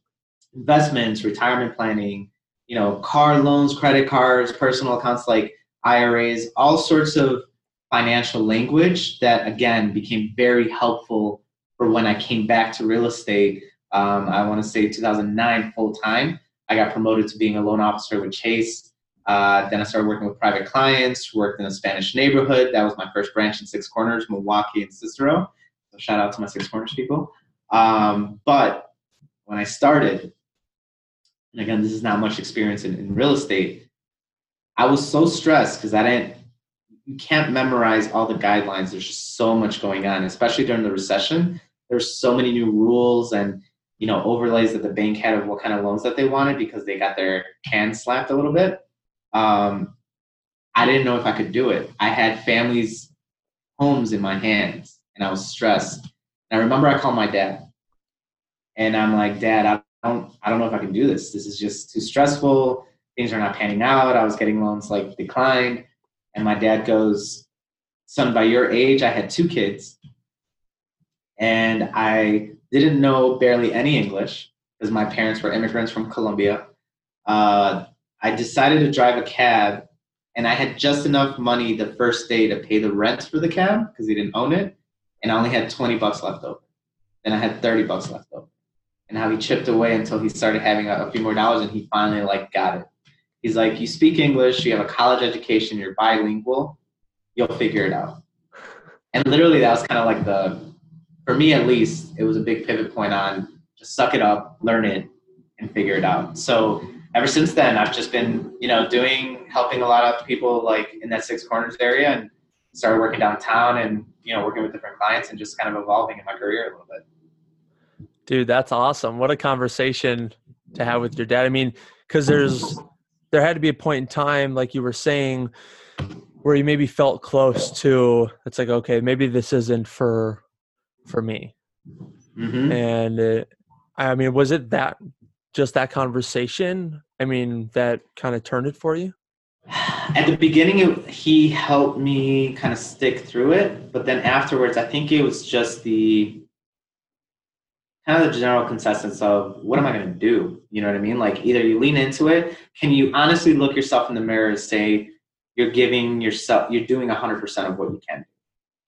investments, retirement planning, you know, car loans, credit cards, personal accounts like IRAs, all sorts of financial language that again became very helpful for when I came back to real estate. Um, I want to say 2009 full time. I got promoted to being a loan officer with Chase. Uh, then I started working with private clients, worked in a Spanish neighborhood. That was my first branch in Six Corners, Milwaukee and Cicero. So shout out to my Six Corners people. Um, but when I started, and again, this is not much experience in, in real estate. I was so stressed because I didn't, you can't memorize all the guidelines. There's just so much going on, especially during the recession. There's so many new rules and, you know, overlays that the bank had of what kind of loans that they wanted because they got their hands slapped a little bit. Um, I didn't know if I could do it. I had families' homes in my hands and I was stressed. And I remember I called my dad and I'm like, Dad, I don't, I don't know if I can do this. This is just too stressful. Things are not panning out. I was getting loans like declined. And my dad goes, Son, by your age, I had two kids. And I didn't know barely any English because my parents were immigrants from Colombia. Uh, I decided to drive a cab, and I had just enough money the first day to pay the rent for the cab because he didn't own it. And I only had 20 bucks left over. Then I had 30 bucks left over and how he chipped away until he started having a, a few more dollars and he finally like got it. He's like, you speak English, you have a college education, you're bilingual, you'll figure it out. And literally, that was kind of like the, for me at least, it was a big pivot point on just suck it up, learn it, and figure it out. So ever since then, I've just been, you know, doing, helping a lot of people like in that Six Corners area and started working downtown and you know working with different clients and just kind of evolving in my career a little bit. Dude, that's awesome. What a conversation to have with your dad. I mean, because there's there had to be a point in time, like you were saying, where you maybe felt close to. It's like, okay, maybe this isn't for for me. Mm-hmm. And it, I mean, was it that just that conversation? I mean, that kind of turned it for you. At the beginning, it, he helped me kind of stick through it, but then afterwards, I think it was just the kind of the general consensus of what am I going to do? You know what I mean? Like either you lean into it. Can you honestly look yourself in the mirror and say you're giving yourself, you're doing 100% of what you can?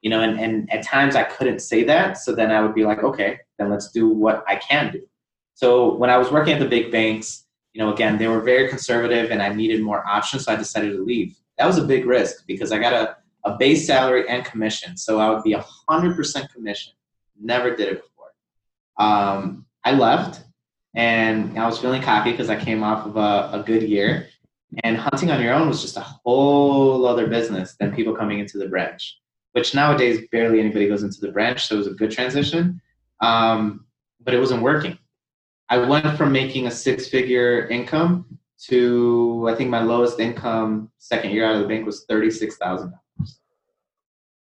You know, and, and at times I couldn't say that. So then I would be like, okay, then let's do what I can do. So when I was working at the big banks, you know, again, they were very conservative and I needed more options. So I decided to leave. That was a big risk because I got a, a base salary and commission. So I would be 100% commission. Never did it um, I left and I was feeling cocky because I came off of a, a, good year. And hunting on your own was just a whole other business than people coming into the branch, which nowadays barely anybody goes into the branch. So it was a good transition, um, but it wasn't working. I went from making a six figure income to, I think my lowest income second year out of the bank was $36,000.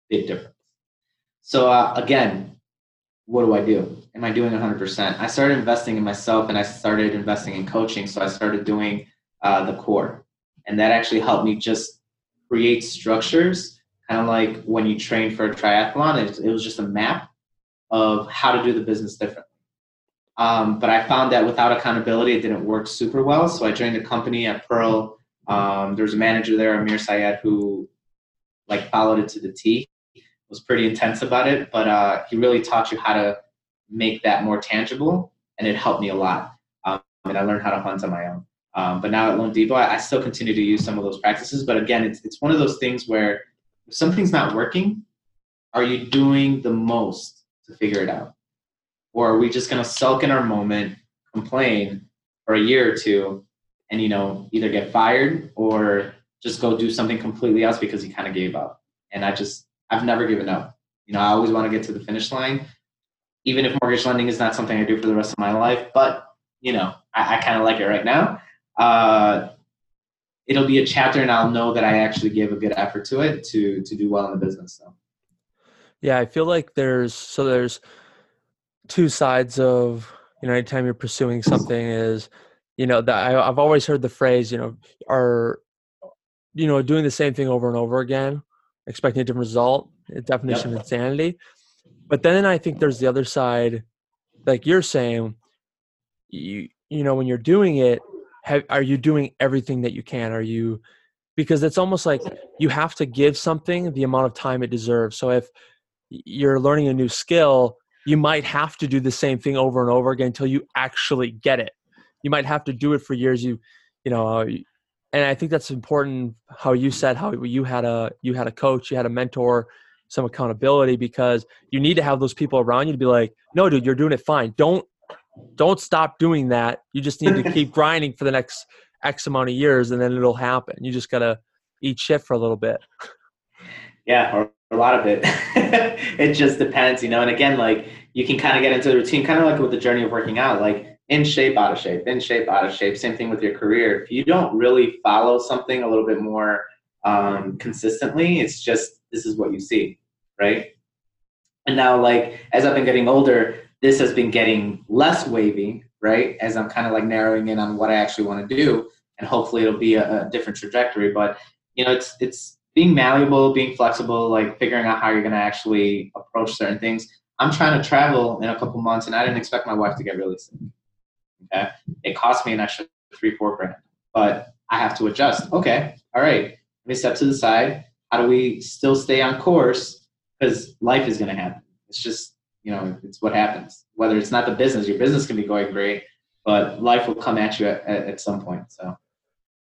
Big difference. So uh, again, what do I do? Am I doing 100%? I started investing in myself and I started investing in coaching. So I started doing uh, the core. And that actually helped me just create structures, kind of like when you train for a triathlon, it, it was just a map of how to do the business differently. Um, but I found that without accountability, it didn't work super well. So I joined a company at Pearl. Um, there was a manager there, Amir Syed, who like followed it to the T was pretty intense about it, but uh, he really taught you how to make that more tangible, and it helped me a lot. Um, and I learned how to hunt on my own. Um, but now at loanDepot, I, I, still continue to use some of those practices. But again, it's it's one of those things where if something's not working, are you doing the most to figure it out, or are we just going to sulk in our moment, complain for a year or two, and you know either get fired or just go do something completely else because you kind of gave up? And I just I've never given up. You know, I always want to get to the finish line, even if mortgage lending is not something I do for the rest of my life. But you know, I, I kind of like it right now. Uh, it'll be a chapter, and I'll know that I actually gave a good effort to it to to do well in the business. So. Yeah, I feel like there's so there's two sides of you know anytime you're pursuing something is you know that I, I've always heard the phrase you know are you know doing the same thing over and over again expecting a different result, definition yep. of insanity. But then I think there's the other side, like you're saying, you you know when you're doing it, have, are you doing everything that you can? Are you because it's almost like you have to give something the amount of time it deserves. So if you're learning a new skill, you might have to do the same thing over and over again until you actually get it. You might have to do it for years. You you know and I think that's important how you said how you had a you had a coach, you had a mentor, some accountability because you need to have those people around you to be like, no, dude, you're doing it fine. Don't don't stop doing that. You just need to *laughs* keep grinding for the next X amount of years, and then it'll happen. You just gotta eat shit for a little bit. Yeah, or a lot of it. *laughs* it just depends, you know. And again, like you can kind of get into the routine, kind of like with the journey of working out. Like in shape, out of shape, in shape, out of shape. Same thing with your career. If you don't really follow something a little bit more um, consistently, it's just this is what you see, right? And now, like as I've been getting older, this has been getting less wavy, right? As I'm kind of like narrowing in on what I actually want to do, and hopefully it'll be a, a different trajectory. But you know, it's it's being malleable, being flexible, like figuring out how you're going to actually approach certain things. I'm trying to travel in a couple months, and I didn't expect my wife to get really sick. Okay. It cost me an extra three, four grand, but I have to adjust. Okay. All right. Let me step to the side. How do we still stay on course? Because life is going to happen. It's just, you know, it's what happens. Whether it's not the business, your business can be going great, but life will come at you at, at, some point. So,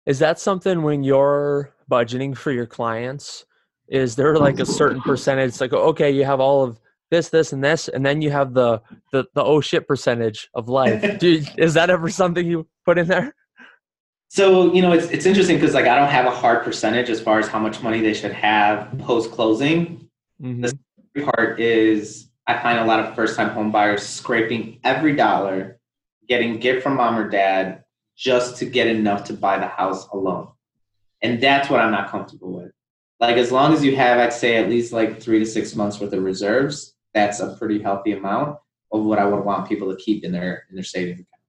is that something when you're budgeting for your clients? Is there like a certain percentage? Like, okay, you have all of this, this, and this, and then you have the the, the oh shit percentage of life. *laughs* Dude, is that ever something you put in there? So you know, it's it's interesting because like I don't have a hard percentage as far as how much money they should have post closing. Mm-hmm. The part is I find a lot of first time home buyers scraping every dollar, getting gift from mom or dad just to get enough to buy the house alone, and that's what I'm not comfortable with. Like as long as you have, I'd say at least like three to six months worth of reserves, that's a pretty healthy amount of what I would want people to keep in their in their savings account.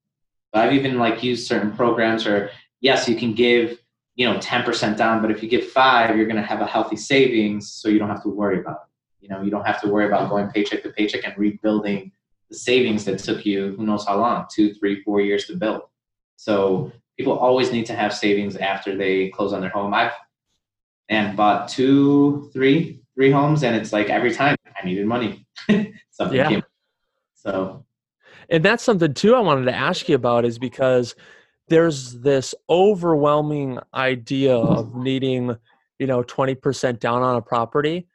But I've even like used certain programs or yes, you can give, you know, 10% down, but if you give five, you're going to have a healthy savings. So you don't have to worry about it. You know, you don't have to worry about going paycheck to paycheck and rebuilding the savings that took you, who knows how long, two, three, four years to build. So people always need to have savings after they close on their home. I've and bought two, three, three homes, and it's like every time I needed money, *laughs* something yeah. came. So, and that's something too I wanted to ask you about is because there's this overwhelming idea of needing you know 20% down on a property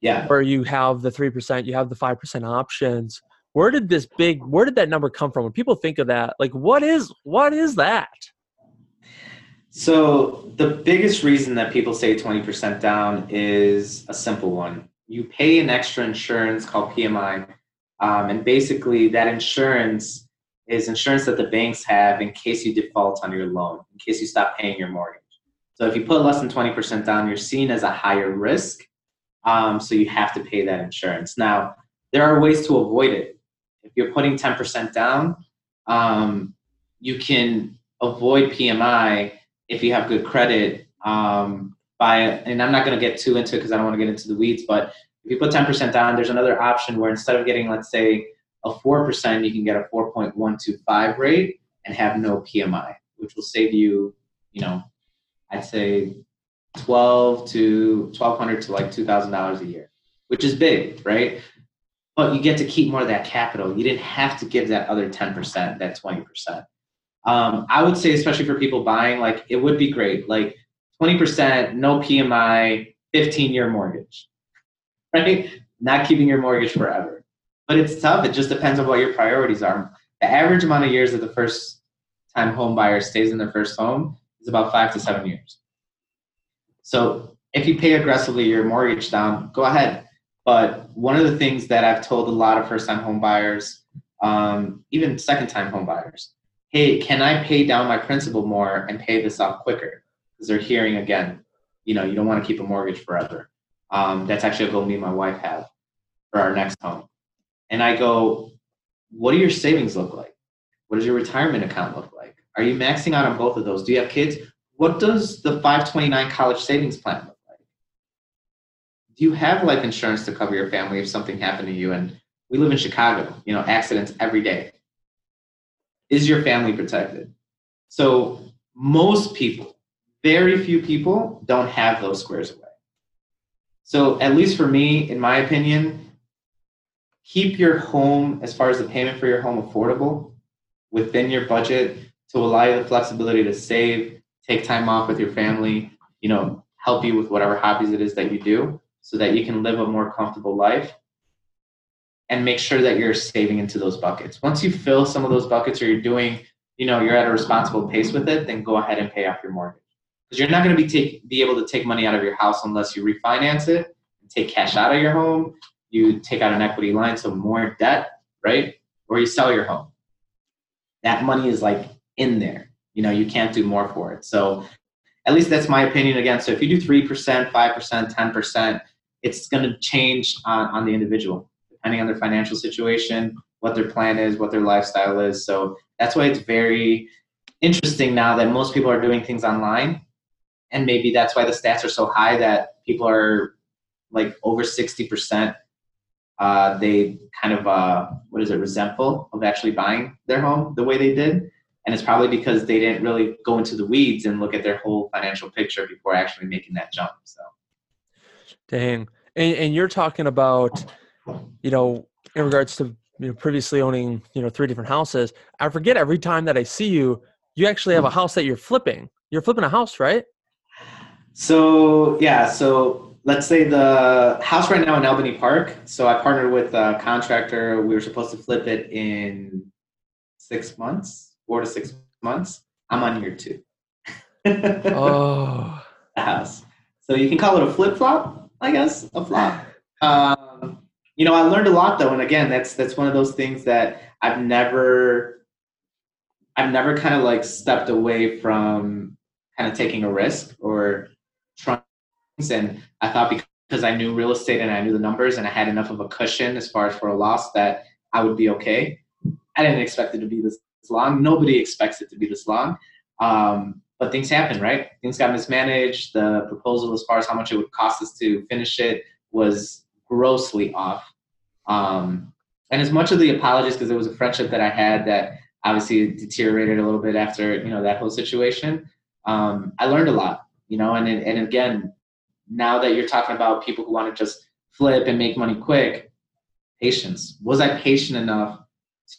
yeah. where you have the 3% you have the 5% options. Where did this big where did that number come from? When people think of that like what is what is that? So the biggest reason that people say 20% down is a simple one. You pay an extra insurance called pmi um, and basically that insurance is insurance that the banks have in case you default on your loan, in case you stop paying your mortgage. So if you put less than 20% down, you're seen as a higher risk. Um, so you have to pay that insurance. Now, there are ways to avoid it. If you're putting 10% down, um, you can avoid PMI if you have good credit um, by, and I'm not going to get too into it because I don't want to get into the weeds, but if you put 10% down, there's another option where instead of getting, let's say, a 4%, you can get a 4.125 rate and have no PMI, which will save you, you know, I'd say 12 to 1200 to like $2,000 a year, which is big, right? But you get to keep more of that capital. You didn't have to give that other 10%, that 20%. Um, I would say, especially for people buying, like it would be great. Like 20%, no PMI, 15 year mortgage, right? Not keeping your mortgage forever but it's tough. It just depends on what your priorities are. The average amount of years that the first time home buyer stays in their first home is about five to seven years. So if you pay aggressively your mortgage down, go ahead. But one of the things that I've told a lot of first time home buyers, um, even second time home buyers, hey, can I pay down my principal more and pay this off quicker? Because they're hearing again, you know, you don't want to keep a mortgage forever. Um, that's actually a goal me and my wife have for our next home and I go, what do your savings look like? What does your retirement account look like? Are you maxing out on both of those? Do you have kids? What does the 529 college savings plan look like? Do you have life insurance to cover your family if something happened to you? And we live in Chicago, you know, accidents every day. Is your family protected? So most people, very few people don't have those squares away. So at least for me, in my opinion, keep your home, as far as the payment for your home, affordable within your budget to allow you the flexibility to save, take time off with your family, you know, help you with whatever hobbies it is that you do so that you can live a more comfortable life and make sure that you're saving into those buckets. Once you fill some of those buckets or you're doing, you know, you're at a responsible pace with it, then go ahead and pay off your mortgage. Because you're not going to be take, be able to take money out of your house unless you refinance it and take cash out of your home you take out an equity line, so more debt, right? Or you sell your home. That money is like in there. You know, you can't do more for it. So at least that's my opinion again. So if you do 3%, 5%, 10%, it's going to change on, on the individual, depending on their financial situation, what their plan is, what their lifestyle is. So that's why it's very interesting now that most people are doing things online. And maybe that's why the stats are so high that people are like over 60% uh, they kind of uh, what is it resentful of actually buying their home the way they did. And it's probably because they didn't really go into the weeds and look at their whole financial picture before actually making that jump so. Dang. And, and you're talking about you know in regards to you know previously owning you know three different houses i forget every time that i see you you actually have a house that you're flipping. You're flipping a house right? So yeah so let's say the house right now in Albany Park. So I partnered with a contractor. We were supposed to flip it in six months, four to six months. I'm on year two. oh. *laughs* the house. So you can call it a flip flop, I guess, a flop. Um, you know, I learned a lot though, and again, that's that's one of those things that I've never, I've never kind of like stepped away from kind of taking a risk or trying. And I thought because I knew real estate and I knew the numbers and I had enough of a cushion as far as for a loss that I would be okay. I didn't expect it to be this long. Nobody expects it to be this long. Um, but things happen, right? Things got mismanaged. The proposal, as far as how much it would cost us to finish it, was grossly off. Um, and as much of the apologies, because it was a friendship that I had that obviously deteriorated a little bit after you know that whole situation. Um, I learned a lot, you know, and and again, now that you're talking about people who want to just flip and make money quick, patience. Was I patient enough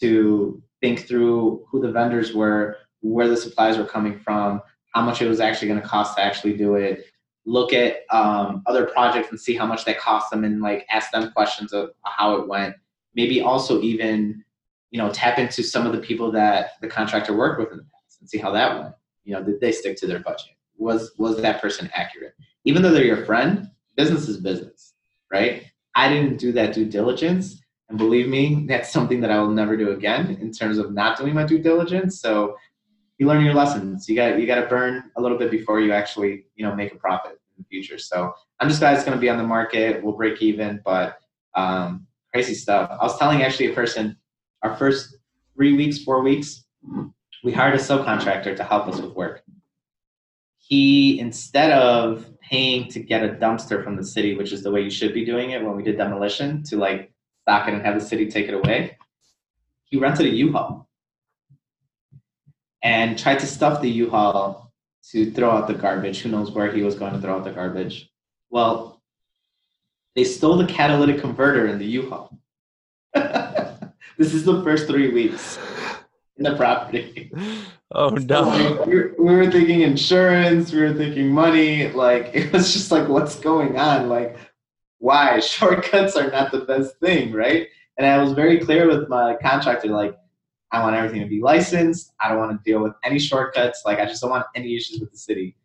to think through who the vendors were, where the supplies were coming from, how much it was actually going to cost to actually do it, look at um, other projects and see how much that cost them and like ask them questions of how it went. Maybe also even, you know, tap into some of the people that the contractor worked with in the past and see how that went. You know, did they stick to their budget? Was was that person accurate? Even though they're your friend, business is business, right? I didn't do that due diligence. And believe me, that's something that I will never do again in terms of not doing my due diligence. So you learn your lessons. You got you got to burn a little bit before you actually you know make a profit in the future. So I'm just glad it's going to be on the market. We'll break even, but um, crazy stuff. I was telling actually a person our first three weeks, four weeks, we hired a subcontractor to help us with work. He instead of paying to get a dumpster from the city, which is the way you should be doing it when we did demolition, to like stock it and have the city take it away, he rented a U-Haul and tried to stuff the U-Haul to throw out the garbage. Who knows where he was going to throw out the garbage? Well, they stole the catalytic converter in the U-Haul. *laughs* this is the first three weeks the property. *laughs* Oh no! We, were, we were thinking insurance. We were thinking money. Like *laughs* it was just like, what's going on? Like, why *laughs* shortcuts are not the best thing, right? And I was very clear with my contractor, like, I want everything to be licensed. I don't want to deal with any shortcuts. Like, I just don't want any issues with the city.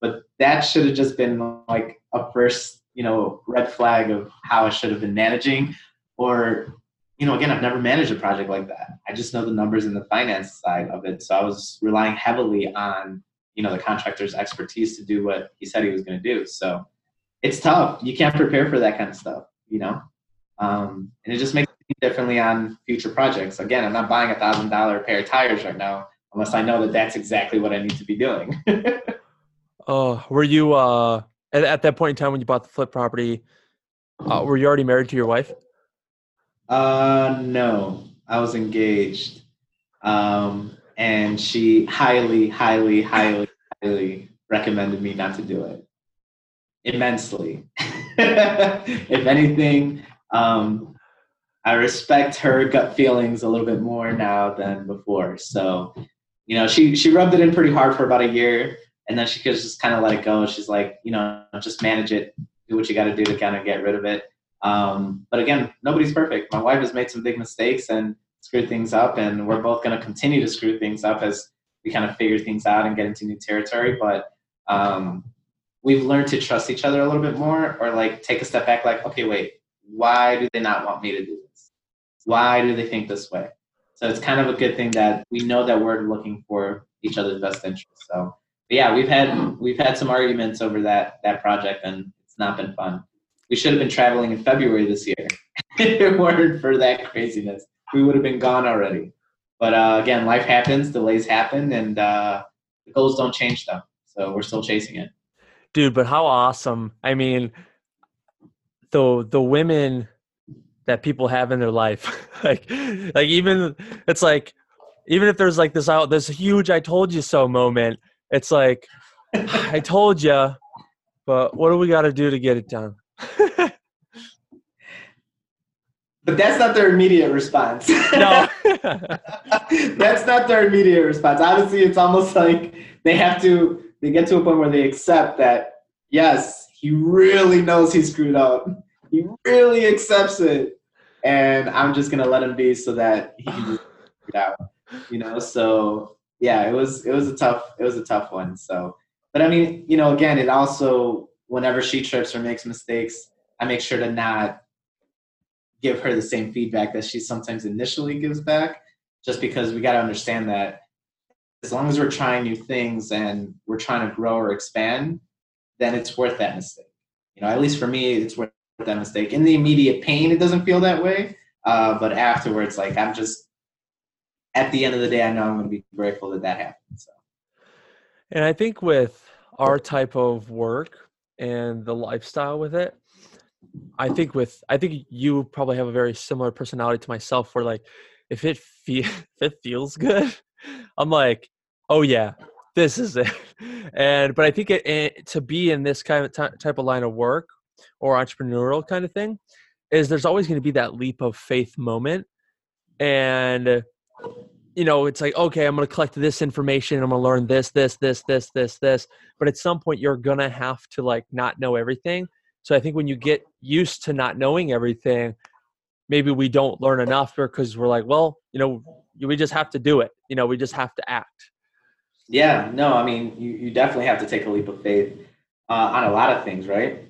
But that should have just been like a first, you know, red flag of how I should have been managing. Or, you know, again, I've never managed a project like that. I just know the numbers and the finance side of it. So I was relying heavily on, you know, the contractor's expertise to do what he said he was going to do. So it's tough. You can't prepare for that kind of stuff, you know? Um, and it just makes me differently on future projects. Again, I'm not buying a thousand dollar pair of tires right now unless I know that that's exactly what I need to be doing. Oh, *laughs* uh, were you uh at, at, that point in time when you bought the flip property? Uh, were you already married to your wife? Uh, no, I was engaged, um, and she highly, highly, highly, highly recommended me not to do it. Immensely. *laughs* if anything, um, I respect her gut feelings a little bit more now than before. So, you know, she she rubbed it in pretty hard for about a year, and then she could just kind of let it go. She's like, you know, just manage it, do what you got to do to kind of get rid of it. Um, but again, nobody's perfect. My wife has made some big mistakes and screwed things up, and we're both going to continue to screw things up as we kind of figure things out and get into new territory. But um, we've learned to trust each other a little bit more, or like take a step back, like, okay, wait, why do they not want me to do this? Why do they think this way? So it's kind of a good thing that we know that we're looking for each other's best interest. So yeah, we've had we've had some arguments over that that project, and it's not been fun. We should have been traveling in February this year. *laughs* if it weren't for that craziness, we would have been gone already. But uh, again, life happens, delays happen, and uh, the goals don't change though. So we're still chasing it. Dude, but how awesome! I mean, the the women that people have in their life *laughs* like like even it's like even if there's like this out this huge i told you so moment it's like i told you but what do we got to do to get it done but that's not their immediate response. No. *laughs* That's not their immediate response. Obviously it's almost like they have to they get to a point where they accept that yes he really knows he screwed up. He really accepts it, and I'm just gonna let him be so that he can just it out. You know, so yeah, it was it was a tough it was a tough one. So but I mean, you know, again, it also whenever she trips or makes mistakes, I make sure to not give her the same feedback that she sometimes initially gives back, just because we got to understand that as long as we're trying new things and we're trying to grow or expand, then it's worth that mistake. You know, at least for me, it's worth that mistake. In the immediate pain, it doesn't feel that way, uh, but afterwards, like I'm just at the end of the day, I know I'm going to be grateful that that happened. So. And I think with our type of work and the lifestyle with it, I think with I think you probably have a very similar personality to myself where like if it fe- *laughs* if it feels good, *laughs* I'm like, "Oh yeah, this is it." *laughs* And but I think it, it to be in this kind of t- type of line of work or entrepreneurial kind of thing is there's always going to be that leap of faith moment and you know, it's like, okay, I'm going to collect this information. I'm going to learn this, this, this, this, this, this. But at some point, you're going to have to like not know everything. So I think when you get used to not knowing everything, maybe we don't learn enough because we're like, well, you know, we just have to do it. You know, we just have to act. Yeah, no, I mean, you, you definitely have to take a leap of faith uh, on a lot of things, right?